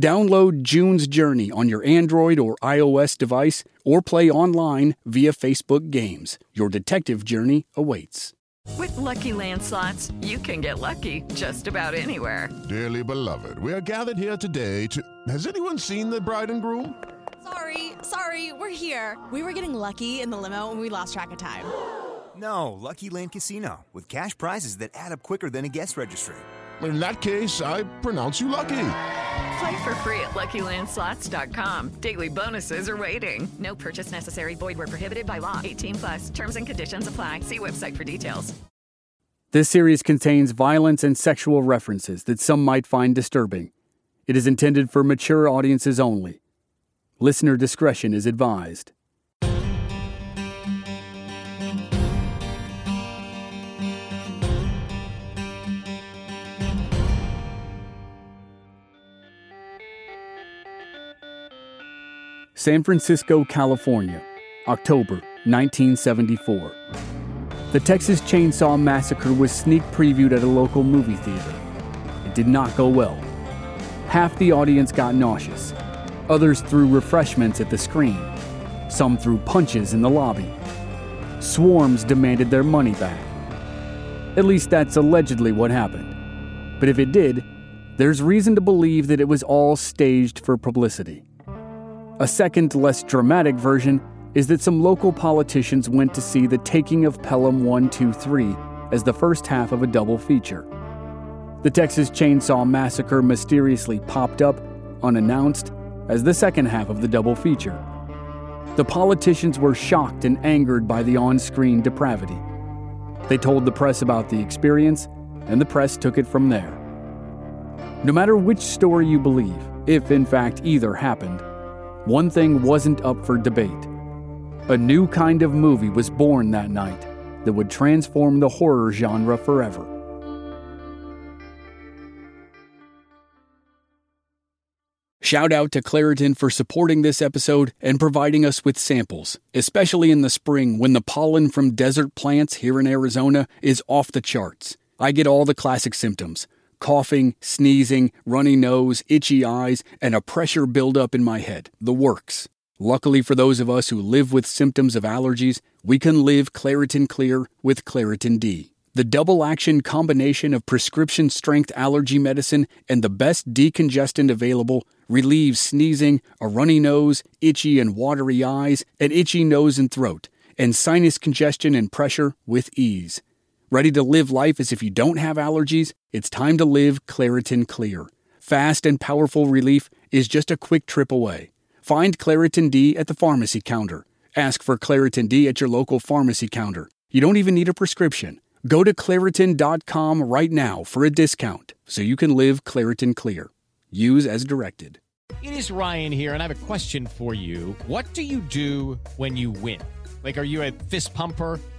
Download June's Journey on your Android or iOS device or play online via Facebook Games. Your detective journey awaits. With lucky landslots, you can get lucky just about anywhere. Dearly beloved, we are gathered here today to. Has anyone seen the bride and groom? Sorry, sorry, we're here. We were getting lucky in the limo and we lost track of time. No, Lucky Land Casino, with cash prizes that add up quicker than a guest registry. In that case, I pronounce you lucky. Play for free at LuckyLandSlots.com. Daily bonuses are waiting. No purchase necessary. Void where prohibited by law. 18 plus. Terms and conditions apply. See website for details. This series contains violence and sexual references that some might find disturbing. It is intended for mature audiences only. Listener discretion is advised. San Francisco, California, October 1974. The Texas Chainsaw Massacre was sneak previewed at a local movie theater. It did not go well. Half the audience got nauseous. Others threw refreshments at the screen. Some threw punches in the lobby. Swarms demanded their money back. At least that's allegedly what happened. But if it did, there's reason to believe that it was all staged for publicity. A second, less dramatic version is that some local politicians went to see the taking of Pelham 123 as the first half of a double feature. The Texas Chainsaw Massacre mysteriously popped up, unannounced, as the second half of the double feature. The politicians were shocked and angered by the on screen depravity. They told the press about the experience, and the press took it from there. No matter which story you believe, if in fact either happened, one thing wasn't up for debate. A new kind of movie was born that night that would transform the horror genre forever. Shout out to Claritin for supporting this episode and providing us with samples, especially in the spring when the pollen from desert plants here in Arizona is off the charts. I get all the classic symptoms coughing, sneezing, runny nose, itchy eyes, and a pressure buildup in my head. The works. Luckily for those of us who live with symptoms of allergies, we can live Claritin Clear with Claritin D. The double action combination of prescription strength allergy medicine and the best decongestant available relieves sneezing, a runny nose, itchy and watery eyes, an itchy nose and throat, and sinus congestion and pressure with ease. Ready to live life as if you don't have allergies? It's time to live Claritin Clear. Fast and powerful relief is just a quick trip away. Find Claritin D at the pharmacy counter. Ask for Claritin D at your local pharmacy counter. You don't even need a prescription. Go to Claritin.com right now for a discount so you can live Claritin Clear. Use as directed. It is Ryan here, and I have a question for you. What do you do when you win? Like, are you a fist pumper?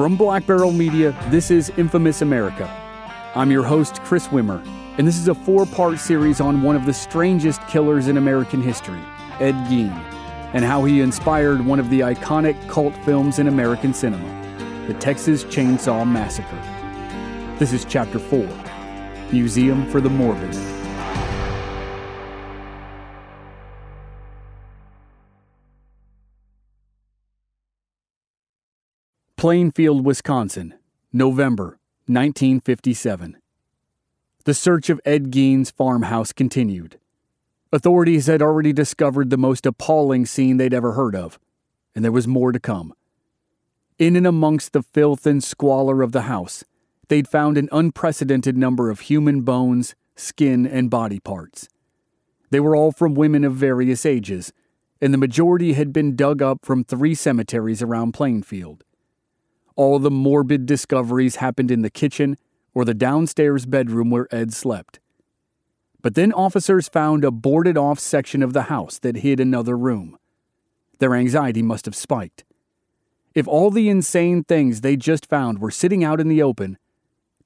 From Black Barrel Media, this is Infamous America. I'm your host, Chris Wimmer, and this is a four part series on one of the strangest killers in American history, Ed Gein, and how he inspired one of the iconic cult films in American cinema, the Texas Chainsaw Massacre. This is Chapter 4 Museum for the Morbid. Plainfield, Wisconsin, November 1957. The search of Ed Gein's farmhouse continued. Authorities had already discovered the most appalling scene they'd ever heard of, and there was more to come. In and amongst the filth and squalor of the house, they'd found an unprecedented number of human bones, skin, and body parts. They were all from women of various ages, and the majority had been dug up from three cemeteries around Plainfield. All the morbid discoveries happened in the kitchen or the downstairs bedroom where Ed slept. But then officers found a boarded off section of the house that hid another room. Their anxiety must have spiked. If all the insane things they just found were sitting out in the open,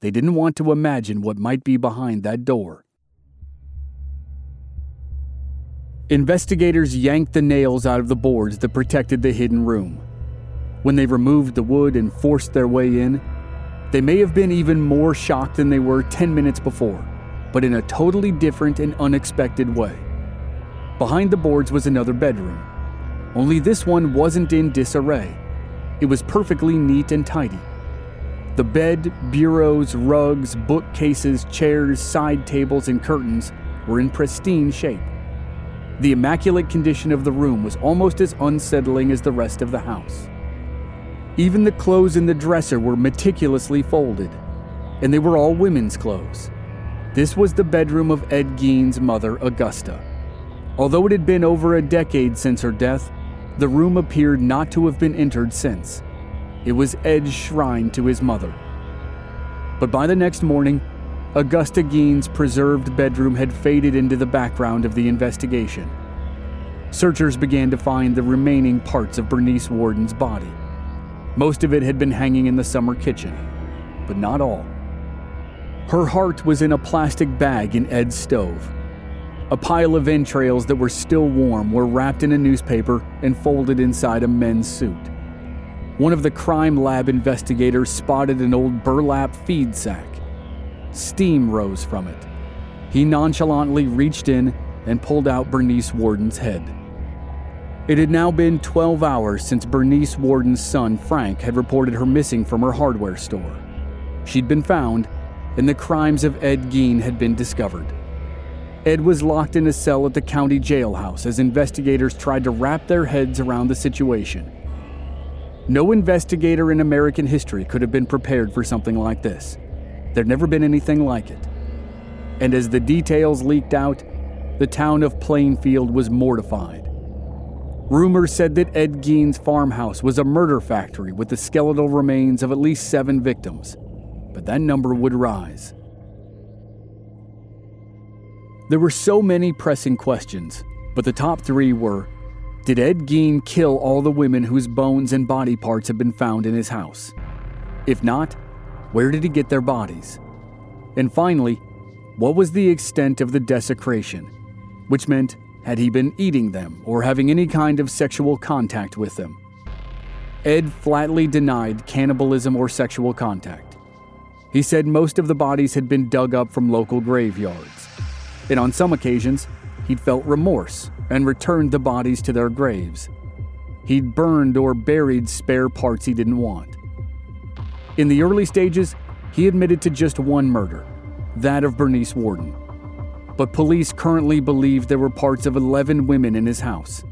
they didn't want to imagine what might be behind that door. Investigators yanked the nails out of the boards that protected the hidden room. When they removed the wood and forced their way in, they may have been even more shocked than they were 10 minutes before, but in a totally different and unexpected way. Behind the boards was another bedroom, only this one wasn't in disarray. It was perfectly neat and tidy. The bed, bureaus, rugs, bookcases, chairs, side tables, and curtains were in pristine shape. The immaculate condition of the room was almost as unsettling as the rest of the house. Even the clothes in the dresser were meticulously folded, and they were all women's clothes. This was the bedroom of Ed Gein's mother, Augusta. Although it had been over a decade since her death, the room appeared not to have been entered since. It was Ed's shrine to his mother. But by the next morning, Augusta Gein's preserved bedroom had faded into the background of the investigation. Searchers began to find the remaining parts of Bernice Worden's body. Most of it had been hanging in the summer kitchen, but not all. Her heart was in a plastic bag in Ed's stove. A pile of entrails that were still warm were wrapped in a newspaper and folded inside a men's suit. One of the crime lab investigators spotted an old burlap feed sack. Steam rose from it. He nonchalantly reached in and pulled out Bernice Worden's head. It had now been 12 hours since Bernice Worden's son, Frank, had reported her missing from her hardware store. She'd been found, and the crimes of Ed Gein had been discovered. Ed was locked in a cell at the county jailhouse as investigators tried to wrap their heads around the situation. No investigator in American history could have been prepared for something like this. There'd never been anything like it. And as the details leaked out, the town of Plainfield was mortified. Rumors said that Ed Gein's farmhouse was a murder factory with the skeletal remains of at least seven victims, but that number would rise. There were so many pressing questions, but the top three were Did Ed Gein kill all the women whose bones and body parts had been found in his house? If not, where did he get their bodies? And finally, what was the extent of the desecration? Which meant, had he been eating them or having any kind of sexual contact with them? Ed flatly denied cannibalism or sexual contact. He said most of the bodies had been dug up from local graveyards, and on some occasions, he'd felt remorse and returned the bodies to their graves. He'd burned or buried spare parts he didn't want. In the early stages, he admitted to just one murder, that of Bernice Worden but police currently believe there were parts of 11 women in his house.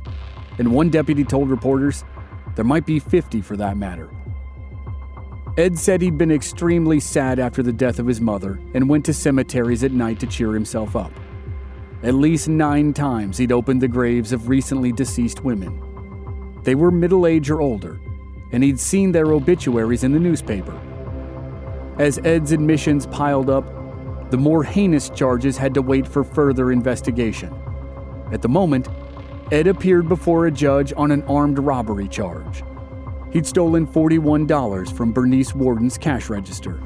And one deputy told reporters there might be 50 for that matter. Ed said he'd been extremely sad after the death of his mother and went to cemeteries at night to cheer himself up. At least nine times he'd opened the graves of recently deceased women. They were middle age or older, and he'd seen their obituaries in the newspaper. As Ed's admissions piled up, the more heinous charges had to wait for further investigation. At the moment, Ed appeared before a judge on an armed robbery charge. He'd stolen $41 from Bernice Worden's cash register.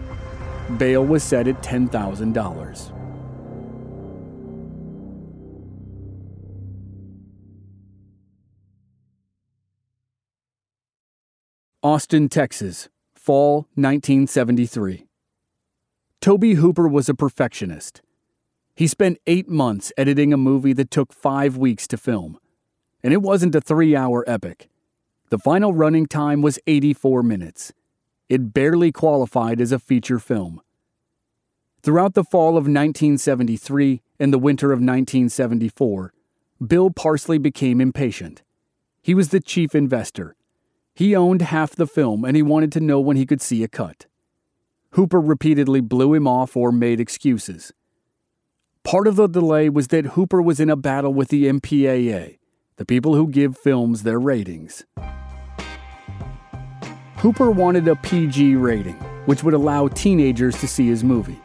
Bail was set at $10,000. Austin, Texas, Fall 1973. Tobe Hooper was a perfectionist. He spent eight months editing a movie that took five weeks to film. And it wasn't a three hour epic. The final running time was 84 minutes. It barely qualified as a feature film. Throughout the fall of 1973 and the winter of 1974, Bill Parsley became impatient. He was the chief investor. He owned half the film and he wanted to know when he could see a cut. Hooper repeatedly blew him off or made excuses. Part of the delay was that Hooper was in a battle with the MPAA, the people who give films their ratings. Hooper wanted a PG rating, which would allow teenagers to see his movie.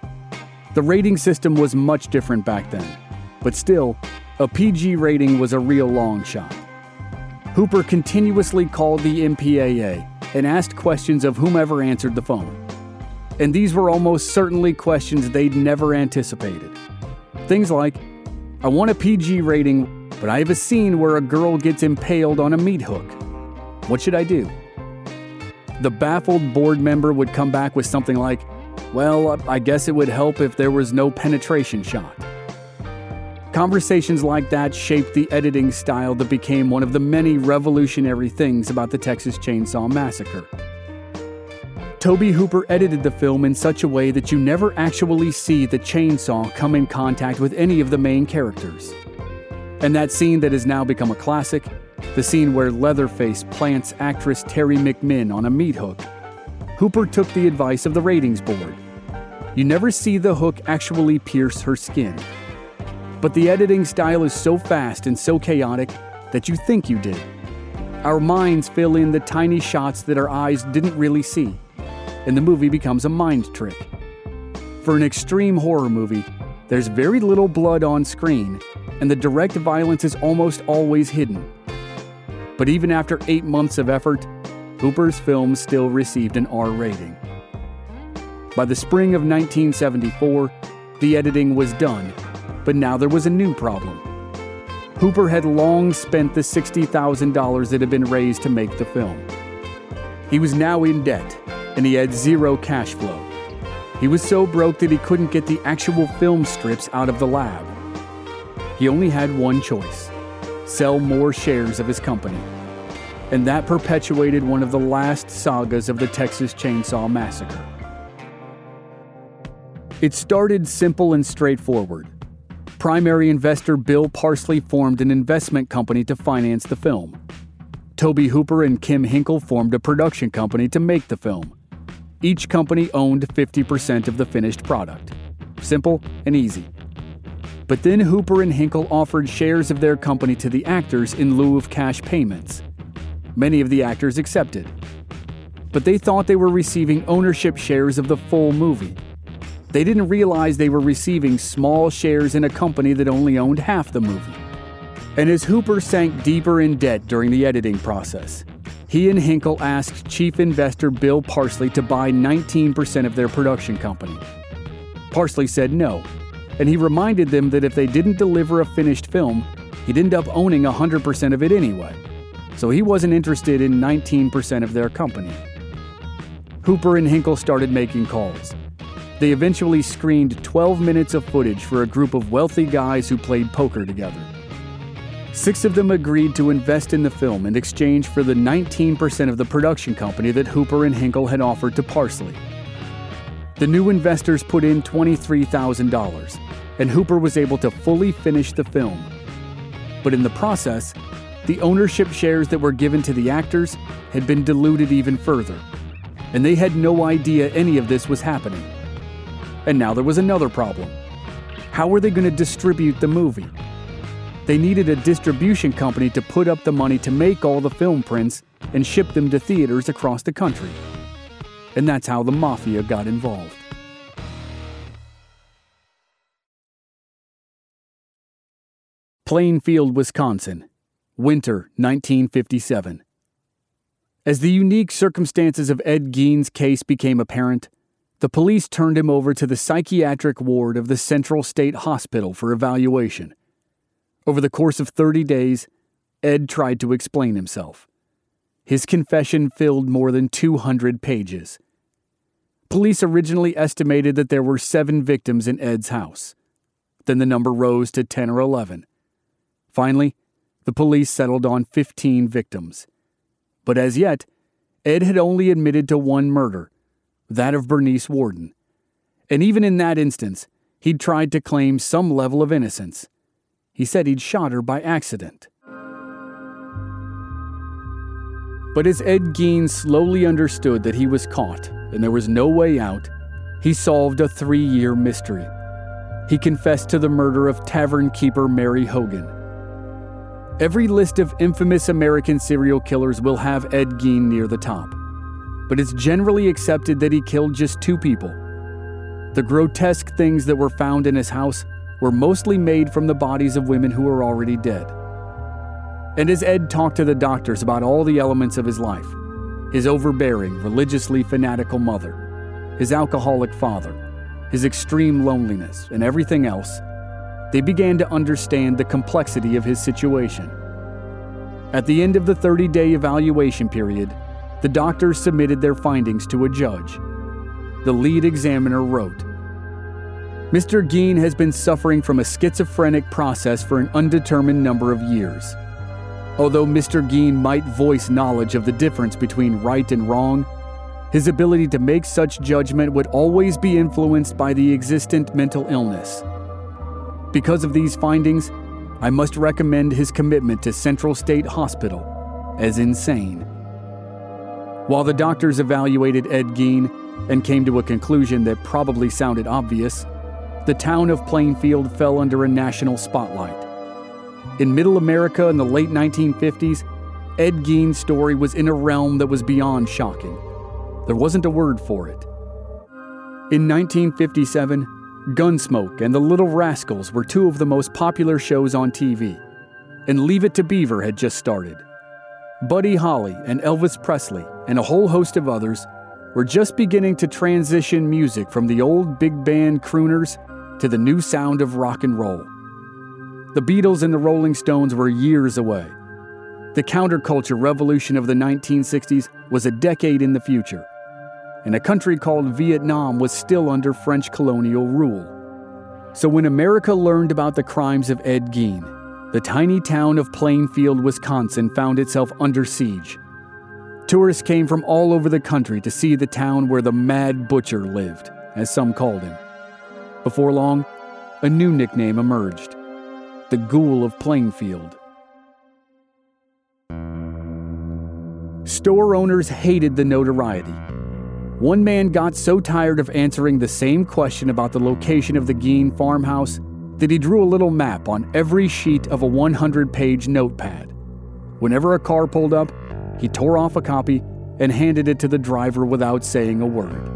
The rating system was much different back then, but still, a PG rating was a real long shot. Hooper continuously called the MPAA and asked questions of whomever answered the phone. And these were almost certainly questions they'd never anticipated. Things like, I want a PG rating, but I have a scene where a girl gets impaled on a meat hook. What should I do? The baffled board member would come back with something like, Well, uh, I guess it would help if there was no penetration shot. Conversations like that shaped the editing style that became one of the many revolutionary things about the Texas Chainsaw Massacre. Tobe Hooper edited the film in such a way that you never actually see the chainsaw come in contact with any of the main characters. And that scene that has now become a classic the scene where Leatherface plants actress Teri McMinn on a meat hook. Hooper took the advice of the ratings board. You never see the hook actually pierce her skin. But the editing style is so fast and so chaotic that you think you did. Our minds fill in the tiny shots that our eyes didn't really see, and the movie becomes a mind trick. For an extreme horror movie, there's very little blood on screen, and the direct violence is almost always hidden. But even after eight months of effort, Hooper's film still received an R rating. By the spring of 1974, the editing was done, but now there was a new problem. Hooper had long spent the $60,000 that had been raised to make the film. He was now in debt, and he had zero cash flow. He was so broke that he couldn't get the actual film strips out of the lab. He only had one choice sell more shares of his company. And that perpetuated one of the last sagas of the Texas Chainsaw Massacre. It started simple and straightforward. Primary investor Bill Parsley formed an investment company to finance the film. Tobe Hooper and Kim Henkel formed a production company to make the film. Each company owned 50% of the finished product. Simple and easy. But then Hooper and Henkel offered shares of their company to the actors in lieu of cash payments. Many of the actors accepted. But they thought they were receiving ownership shares of the full movie. They didn't realize they were receiving small shares in a company that only owned half the movie. And as Hooper sank deeper in debt during the editing process, he and Henkel asked chief investor Bill Parsley to buy 19% of their production company. Parsley said no, and he reminded them that if they didn't deliver a finished film, he'd end up owning 100% of it anyway. So he wasn't interested in 19% of their company. Hooper and Henkel started making calls. They eventually screened 12 minutes of footage for a group of wealthy guys who played poker together. Six of them agreed to invest in the film in exchange for the 19% of the production company that Hooper and Henkel had offered to Parsley. The new investors put in $23,000, and Hooper was able to fully finish the film. But in the process, the ownership shares that were given to the actors had been diluted even further, and they had no idea any of this was happening. And now there was another problem. How were they going to distribute the movie? They needed a distribution company to put up the money to make all the film prints and ship them to theaters across the country. And that's how the mafia got involved. Plainfield, Wisconsin, winter 1957. As the unique circumstances of Ed Gein's case became apparent, the police turned him over to the psychiatric ward of the Central State Hospital for evaluation. Over the course of 30 days, Ed tried to explain himself. His confession filled more than 200 pages, Police originally estimated that there were seven victims in Ed's house. Then the number rose to 10 or 11. Finally, the police settled on 15 victims. But as yet, Ed had only admitted to one murder, that of Bernice Worden. And even in that instance, he'd tried to claim some level of innocence. He said he'd shot her by accident. But as Ed Gein slowly understood that he was caught and there was no way out, he solved a three year mystery. He confessed to the murder of tavern keeper Mary Hogan. Every list of infamous American serial killers will have Ed Gein near the top, but it's generally accepted that he killed just two people. The grotesque things that were found in his house were mostly made from the bodies of women who were already dead. And as Ed talked to the doctors about all the elements of his life his overbearing, religiously fanatical mother, his alcoholic father, his extreme loneliness, and everything else, they began to understand the complexity of his situation. At the end of the 30 day evaluation period, the doctors submitted their findings to a judge. The lead examiner wrote Mr. Gein has been suffering from a schizophrenic process for an undetermined number of years. Although Mr. Gein might voice knowledge of the difference between right and wrong, his ability to make such judgment would always be influenced by the existent mental illness. Because of these findings, I must recommend his commitment to Central State Hospital as insane. While the doctors evaluated Ed Gein and came to a conclusion that probably sounded obvious, the town of Plainfield fell under a national spotlight. In Middle America in the late 1950s, Ed Gein's story was in a realm that was beyond shocking. There wasn't a word for it. In 1957, Gunsmoke and The Little Rascals were two of the most popular shows on TV, and Leave It to Beaver had just started. Buddy Holly and Elvis Presley and a whole host of others were just beginning to transition music from the old big band crooners to the new sound of rock and roll. The Beatles and the Rolling Stones were years away. The counterculture revolution of the 1960s was a decade in the future, and a country called Vietnam was still under French colonial rule. So when America learned about the crimes of Ed Gein, the tiny town of Plainfield, Wisconsin found itself under siege. Tourists came from all over the country to see the town where the Mad Butcher lived, as some called him. Before long, a new nickname emerged the Ghoul of Plainfield. Store owners hated the notoriety. One man got so tired of answering the same question about the location of the Gein farmhouse that he drew a little map on every sheet of a 100 page notepad. Whenever a car pulled up, he tore off a copy and handed it to the driver without saying a word.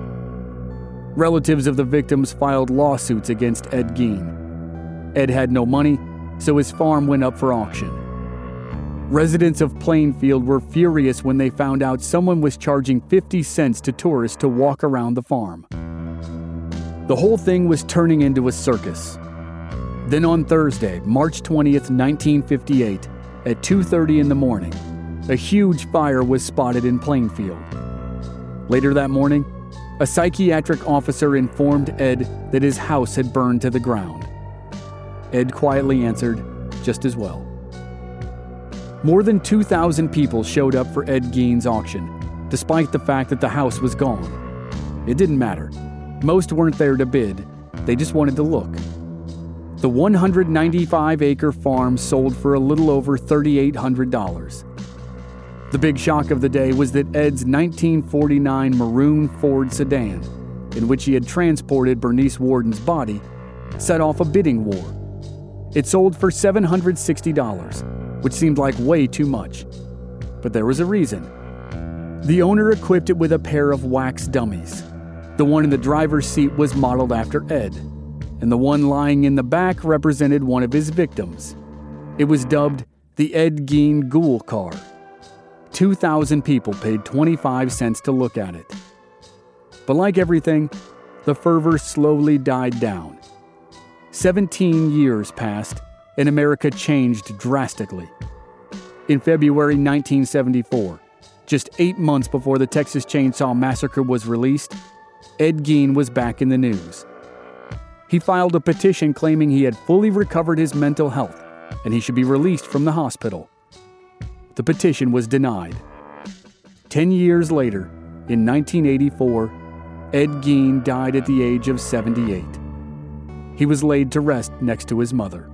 Relatives of the victims filed lawsuits against Ed Gein. Ed had no money, so his farm went up for auction. Residents of Plainfield were furious when they found out someone was charging 50 cents to tourists to walk around the farm. The whole thing was turning into a circus. Then on Thursday, March 20th, 1958, at 2:30 in the morning, a huge fire was spotted in Plainfield. Later that morning, a psychiatric officer informed Ed that his house had burned to the ground. Ed quietly answered, just as well. More than 2,000 people showed up for Ed Gein's auction, despite the fact that the house was gone. It didn't matter. Most weren't there to bid, they just wanted to look. The 195 acre farm sold for a little over $3,800. The big shock of the day was that Ed's 1949 maroon Ford sedan, in which he had transported Bernice Worden's body, set off a bidding war. It sold for $760, which seemed like way too much. But there was a reason. The owner equipped it with a pair of wax dummies. The one in the driver's seat was modeled after Ed, and the one lying in the back represented one of his victims. It was dubbed the Ed Gein Ghoul Car. 2,000 people paid 25 cents to look at it. But like everything, the fervor slowly died down. 17 years passed, and America changed drastically. In February 1974, just eight months before the Texas Chainsaw Massacre was released, Ed Gein was back in the news. He filed a petition claiming he had fully recovered his mental health and he should be released from the hospital. The petition was denied. Ten years later, in 1984, Ed Gein died at the age of 78. He was laid to rest next to his mother.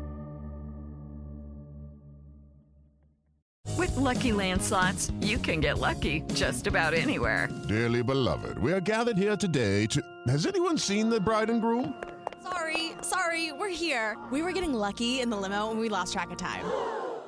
With Lucky Land slots, you can get lucky just about anywhere. Dearly beloved, we are gathered here today to. Has anyone seen the bride and groom? Sorry, sorry, we're here. We were getting lucky in the limo and we lost track of time.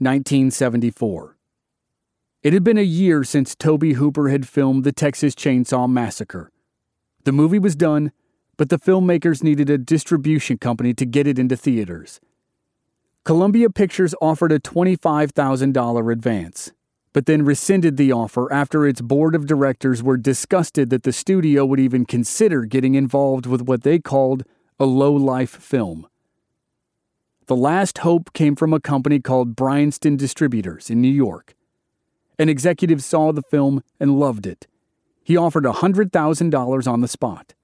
1974. It had been a year since Tobe Hooper had filmed The Texas Chainsaw Massacre. The movie was done, but the filmmakers needed a distribution company to get it into theaters. Columbia Pictures offered a $25,000 advance, but then rescinded the offer after its board of directors were disgusted that the studio would even consider getting involved with what they called a low life film. The last hope came from a company called Bryanston Distributors in New York. An executive saw the film and loved it. He offered $100,000 on the spot.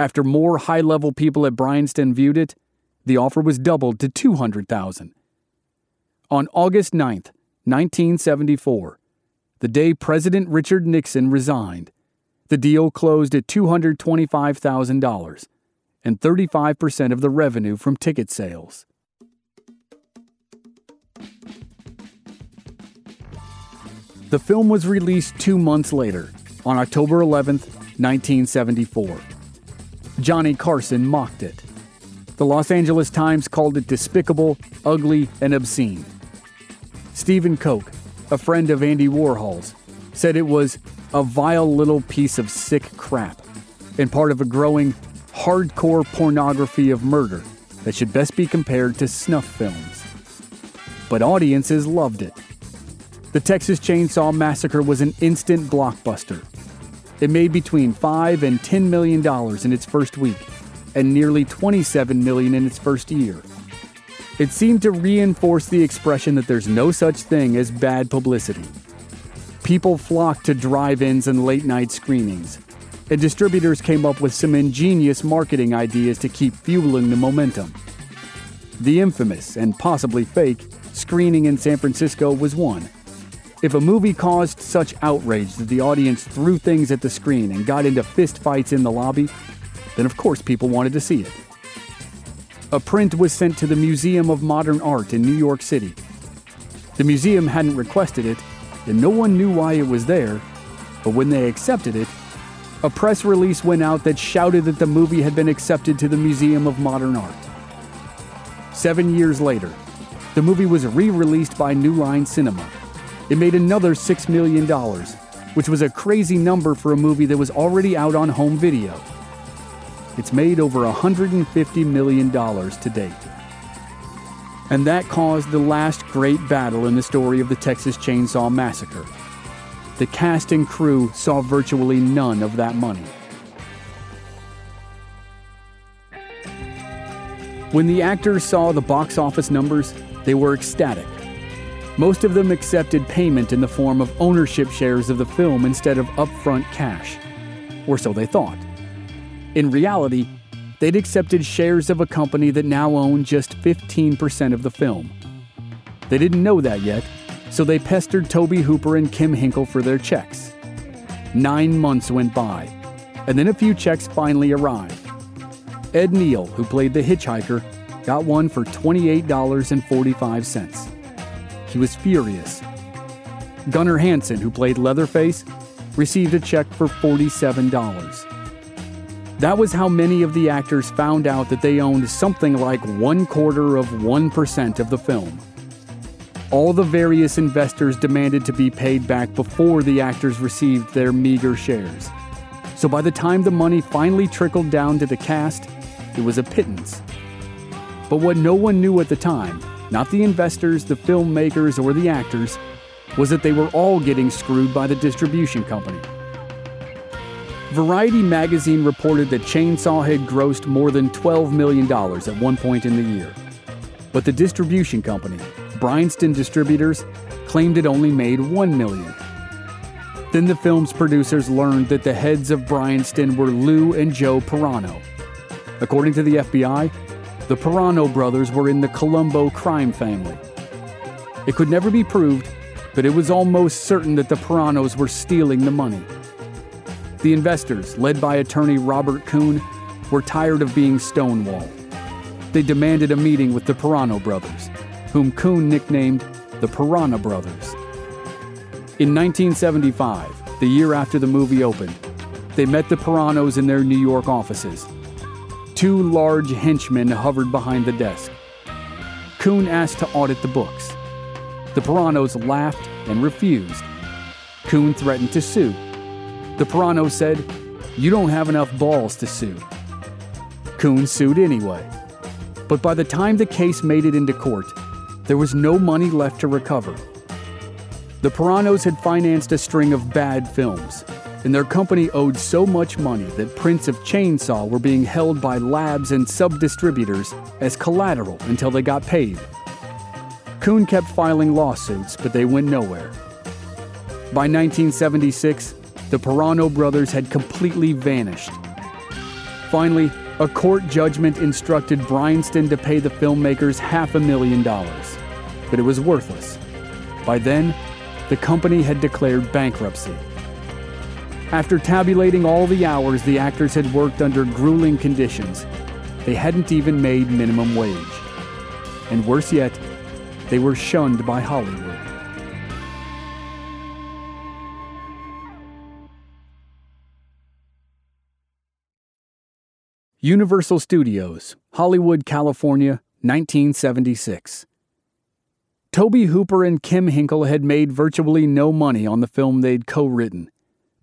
After more high level people at Bryanston viewed it, the offer was doubled to 200,000. On August 9th, 1974, the day President Richard Nixon resigned, the deal closed at $225,000 and 35% of the revenue from ticket sales. The film was released two months later, on October 11th, 1974. Johnny Carson mocked it. The Los Angeles Times called it despicable, ugly, and obscene. Stephen Koch, a friend of Andy Warhol's, said it was a vile little piece of sick crap and part of a growing hardcore pornography of murder that should best be compared to snuff films. But audiences loved it. The Texas Chainsaw Massacre was an instant blockbuster. It made between 5 and 10 million dollars in its first week and nearly 27 million in its first year. It seemed to reinforce the expression that there's no such thing as bad publicity. People flocked to drive-ins and late-night screenings, and distributors came up with some ingenious marketing ideas to keep fueling the momentum. The infamous and possibly fake screening in San Francisco was one. If a movie caused such outrage that the audience threw things at the screen and got into fistfights in the lobby, then of course people wanted to see it. A print was sent to the Museum of Modern Art in New York City. The museum hadn't requested it, and no one knew why it was there, but when they accepted it, a press release went out that shouted that the movie had been accepted to the Museum of Modern Art. Seven years later, the movie was re released by New Line Cinema. It made another $6 million, which was a crazy number for a movie that was already out on home video. It's made over $150 million to date. And that caused the last great battle in the story of the Texas Chainsaw Massacre. The cast and crew saw virtually none of that money. When the actors saw the box office numbers, they were ecstatic. Most of them accepted payment in the form of ownership shares of the film instead of upfront cash. Or so they thought. In reality, they'd accepted shares of a company that now owned just 15% of the film. They didn't know that yet, so they pestered Tobe Hooper and Kim Henkel for their checks. Nine months went by, and then a few checks finally arrived. Ed Neal, who played the hitchhiker, got one for $28.45. he was furious. Gunnar Hansen, who played Leatherface, received a check for $47. That was how many of the actors found out that they owned something like one quarter of 1% of the film. All the various investors demanded to be paid back before the actors received their meager shares. So by the time the money finally trickled down to the cast, it was a pittance. But what no one knew at the time, not the investors, the filmmakers, or the actors, was that they were all getting screwed by the distribution company. Variety magazine reported that Chainsaw had grossed more than $12 million at one point in the year. But the distribution company, Bryanston Distributors, claimed it only made 1 million. Then the film's producers learned that the heads of Bryanston were Lou and Joe Peraino. According to the FBI, the Peraino brothers were in the Colombo crime family. It could never be proved, but it was almost certain that the Perainos were stealing the money. The investors, led by attorney Robert Kuhn, were tired of being stonewalled. They demanded a meeting with the Peraino brothers, whom Kuhn nicknamed the Piranha Brothers. In 1975, the year after the movie opened, they met the Perainos in their New York offices. Two large henchmen hovered behind the desk. Kuhn asked to audit the books. The Perainos laughed and refused. Kuhn threatened to sue. The Peraino said, You don't have enough balls to sue. Kuhn sued anyway. But by the time the case made it into court, there was no money left to recover. The Perainos had financed a string of bad films, and their company owed so much money that prints of Chainsaw were being held by labs and sub distributors as collateral until they got paid. Kuhn kept filing lawsuits, but they went nowhere. By 1976, the Peraino brothers had completely vanished. Finally, a court judgment instructed Bryanston to pay the filmmakers half a million dollars, but it was worthless. By then, the company had declared bankruptcy. After tabulating all the hours the actors had worked under grueling conditions, they hadn't even made minimum wage. And worse yet, they were shunned by Hollywood. Universal Studios, Hollywood, California, 1976. Tobe Hooper and Kim Henkel had made virtually no money on the film they'd co written,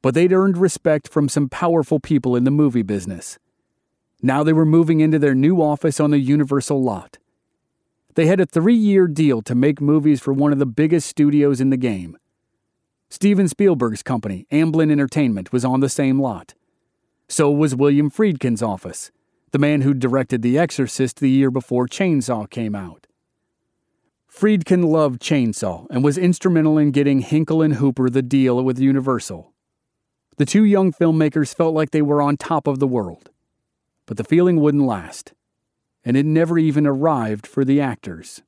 but they'd earned respect from some powerful people in the movie business. Now they were moving into their new office on the Universal lot. They had a three year deal to make movies for one of the biggest studios in the game. Steven Spielberg's company, Amblin Entertainment, was on the same lot. So was William Friedkin's office, the man who directed The Exorcist the year before Chainsaw came out. Friedkin loved Chainsaw and was instrumental in getting Henkel and Hooper the deal with Universal. The two young filmmakers felt like they were on top of the world. But the feeling wouldn't last, and it never even arrived for the actors.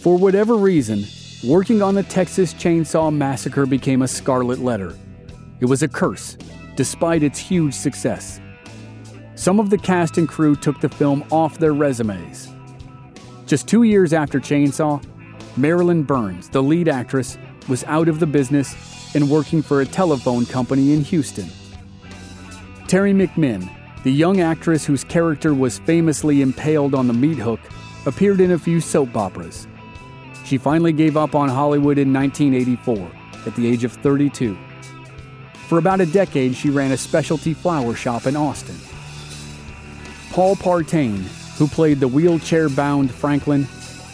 For whatever reason, working on the Texas Chainsaw Massacre became a scarlet letter. It was a curse, despite its huge success. Some of the cast and crew took the film off their resumes. Just two years after Chainsaw, Marilyn Burns, the lead actress, was out of the business and working for a telephone company in Houston. Teri McMinn, the young actress whose character was famously impaled on the meat hook, appeared in a few soap operas. She finally gave up on Hollywood in 1984 at the age of 32. For about a decade, she ran a specialty flower shop in Austin. Paul Partain, who played the wheelchair bound Franklin,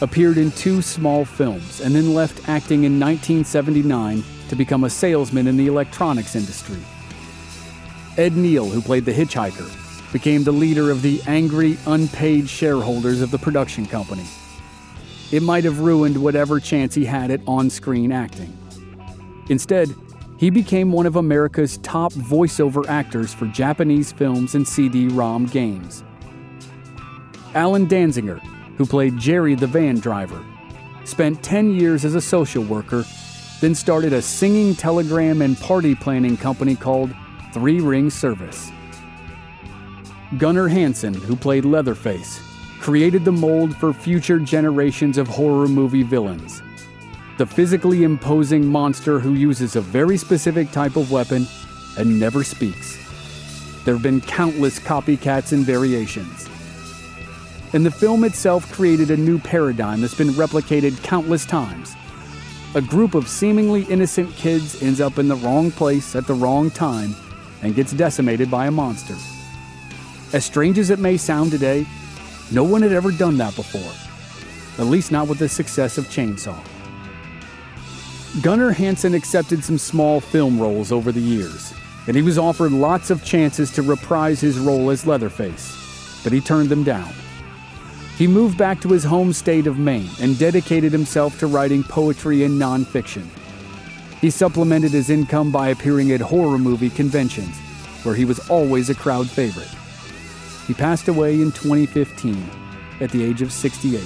appeared in two small films and then left acting in 1979 to become a salesman in the electronics industry. Ed Neal, who played the hitchhiker, became the leader of the angry, unpaid shareholders of the production company. It might have ruined whatever chance he had at on screen acting. Instead, he became one of America's top voiceover actors for Japanese films and CD ROM games. Allen Danziger, who played Jerry the van driver, spent 10 years as a social worker, then started a singing telegram and party planning company called Three Ring Service. Gunnar Hansen, who played Leatherface, created the mold for future generations of horror movie villains. The physically imposing monster who uses a very specific type of weapon and never speaks. There have been countless copycats and variations. And the film itself created a new paradigm that's been replicated countless times. A group of seemingly innocent kids ends up in the wrong place at the wrong time and gets decimated by a monster. As strange as it may sound today, no one had ever done that before, at least not with the success of Chainsaw. Gunnar Hansen accepted some small film roles over the years, and he was offered lots of chances to reprise his role as Leatherface, but he turned them down. He moved back to his home state of Maine and dedicated himself to writing poetry and nonfiction. He supplemented his income by appearing at horror movie conventions, where he was always a crowd favorite. He passed away in 2015 at the age of 68.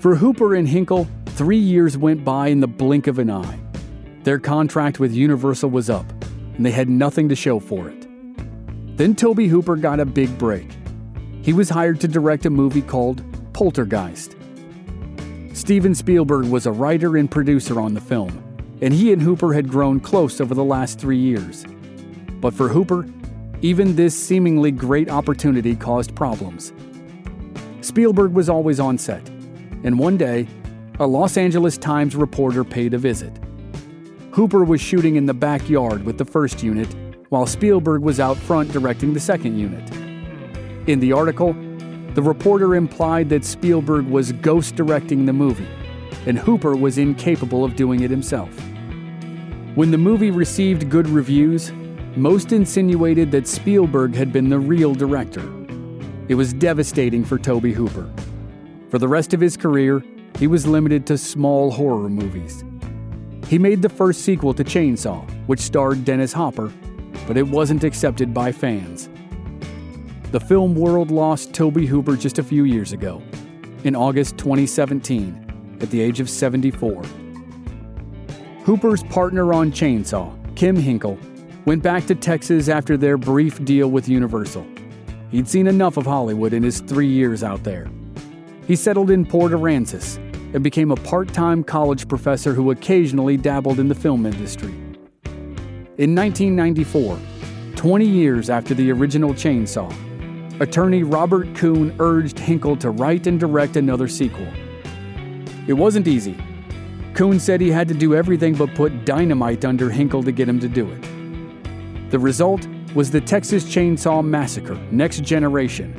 For Hooper and Henkel, three years went by in the blink of an eye. Their contract with Universal was up, and they had nothing to show for it. Then Tobe Hooper got a big break. He was hired to direct a movie called Poltergeist. Steven Spielberg was a writer and producer on the film, and he and Hooper had grown close over the last three years. But for Hooper, even this seemingly great opportunity caused problems. Spielberg was always on set, and one day, a Los Angeles Times reporter paid a visit. Hooper was shooting in the backyard with the first unit, while Spielberg was out front directing the second unit. In the article, the reporter implied that Spielberg was ghost directing the movie, and Hooper was incapable of doing it himself. When the movie received good reviews, most insinuated that Spielberg had been the real director. It was devastating for Tobe Hooper. For the rest of his career, he was limited to small horror movies. He made the first sequel to Chainsaw, which starred Dennis Hopper, but it wasn't accepted by fans. The film world lost Tobe Hooper just a few years ago, in August 2017, at the age of 74. Hooper's partner on Chainsaw, Kim Henkel, went back to Texas after their brief deal with Universal. He'd seen enough of Hollywood in his three years out there. He settled in Port Aransas and became a part time college professor who occasionally dabbled in the film industry. In 1994, 20 years after the original Chainsaw, attorney Robert Kuhn urged Henkel to write and direct another sequel. It wasn't easy. Kuhn said he had to do everything but put dynamite under Henkel to get him to do it. The result was the Texas Chainsaw Massacre Next Generation,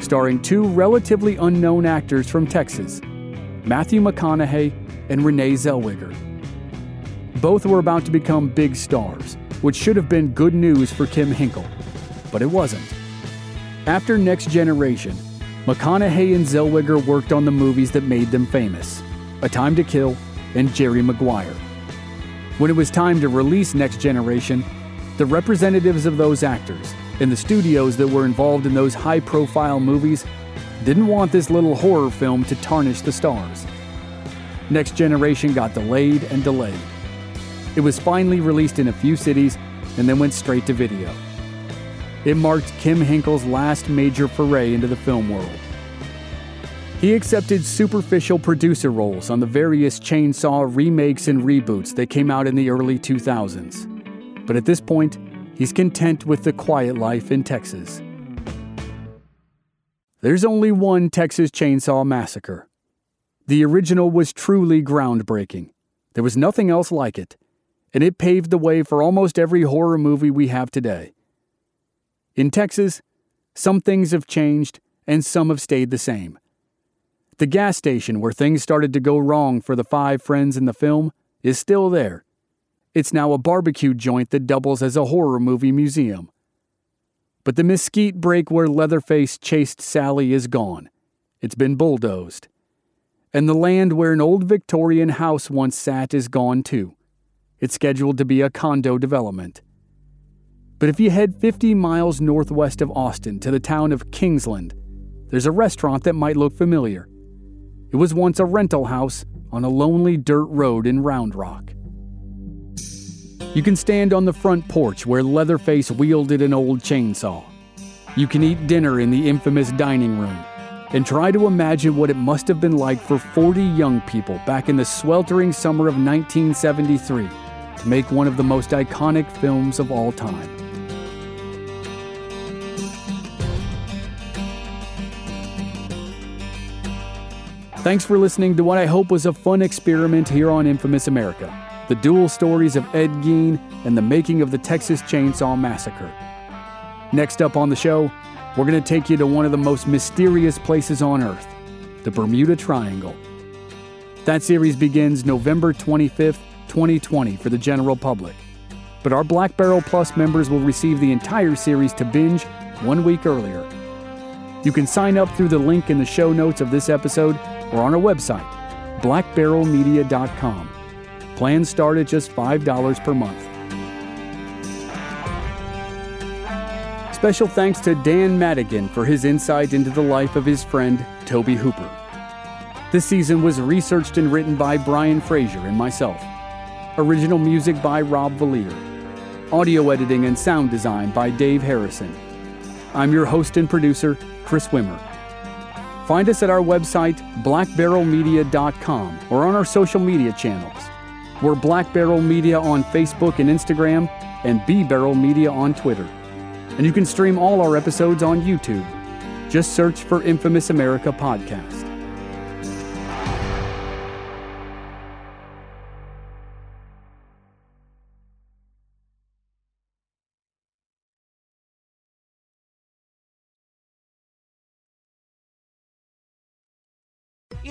starring two relatively unknown actors from Texas, Matthew McConaughey and Renee Zellweger. Both were about to become big stars, which should have been good news for Kim Henkel, but it wasn't. After Next Generation, McConaughey and Zellweger worked on the movies that made them famous A Time to Kill and Jerry Maguire. When it was time to release Next Generation, the representatives of those actors and the studios that were involved in those high profile movies didn't want this little horror film to tarnish the stars. Next Generation got delayed and delayed. It was finally released in a few cities and then went straight to video. It marked Kim Henkel's last major foray into the film world. He accepted superficial producer roles on the various chainsaw remakes and reboots that came out in the early 2000s. But at this point, he's content with the quiet life in Texas. There's only one Texas Chainsaw Massacre. The original was truly groundbreaking. There was nothing else like it, and it paved the way for almost every horror movie we have today. In Texas, some things have changed and some have stayed the same. The gas station where things started to go wrong for the five friends in the film is still there. It's now a barbecue joint that doubles as a horror movie museum. But the mesquite break where Leatherface chased Sally is gone. It's been bulldozed. And the land where an old Victorian house once sat is gone too. It's scheduled to be a condo development. But if you head 50 miles northwest of Austin to the town of Kingsland, there's a restaurant that might look familiar. It was once a rental house on a lonely dirt road in Round Rock. You can stand on the front porch where Leatherface wielded an old chainsaw. You can eat dinner in the infamous dining room and try to imagine what it must have been like for 40 young people back in the sweltering summer of 1973 to make one of the most iconic films of all time. Thanks for listening to what I hope was a fun experiment here on Infamous America the dual stories of Ed Gein and the making of the Texas Chainsaw Massacre. Next up on the show, we're going to take you to one of the most mysterious places on Earth the Bermuda Triangle. That series begins November 25th, 2020, for the general public. But our Black Barrel Plus members will receive the entire series to binge one week earlier. You can sign up through the link in the show notes of this episode or on our website, blackbarrelmedia.com. Plans start at just $5 per month. Special thanks to Dan Madigan for his insight into the life of his friend, Tobe Hooper. This season was researched and written by Brian Fraser and myself. Original music by Rob Valier. Audio editing and sound design by Dave Harrison. I'm your host and producer, Chris Wimmer. Find us at our website, blackbarrelmedia.com, or on our social media channels. We're Black Barrel Media on Facebook and Instagram, and B Barrel Media on Twitter. And you can stream all our episodes on YouTube. Just search for Infamous America Podcast.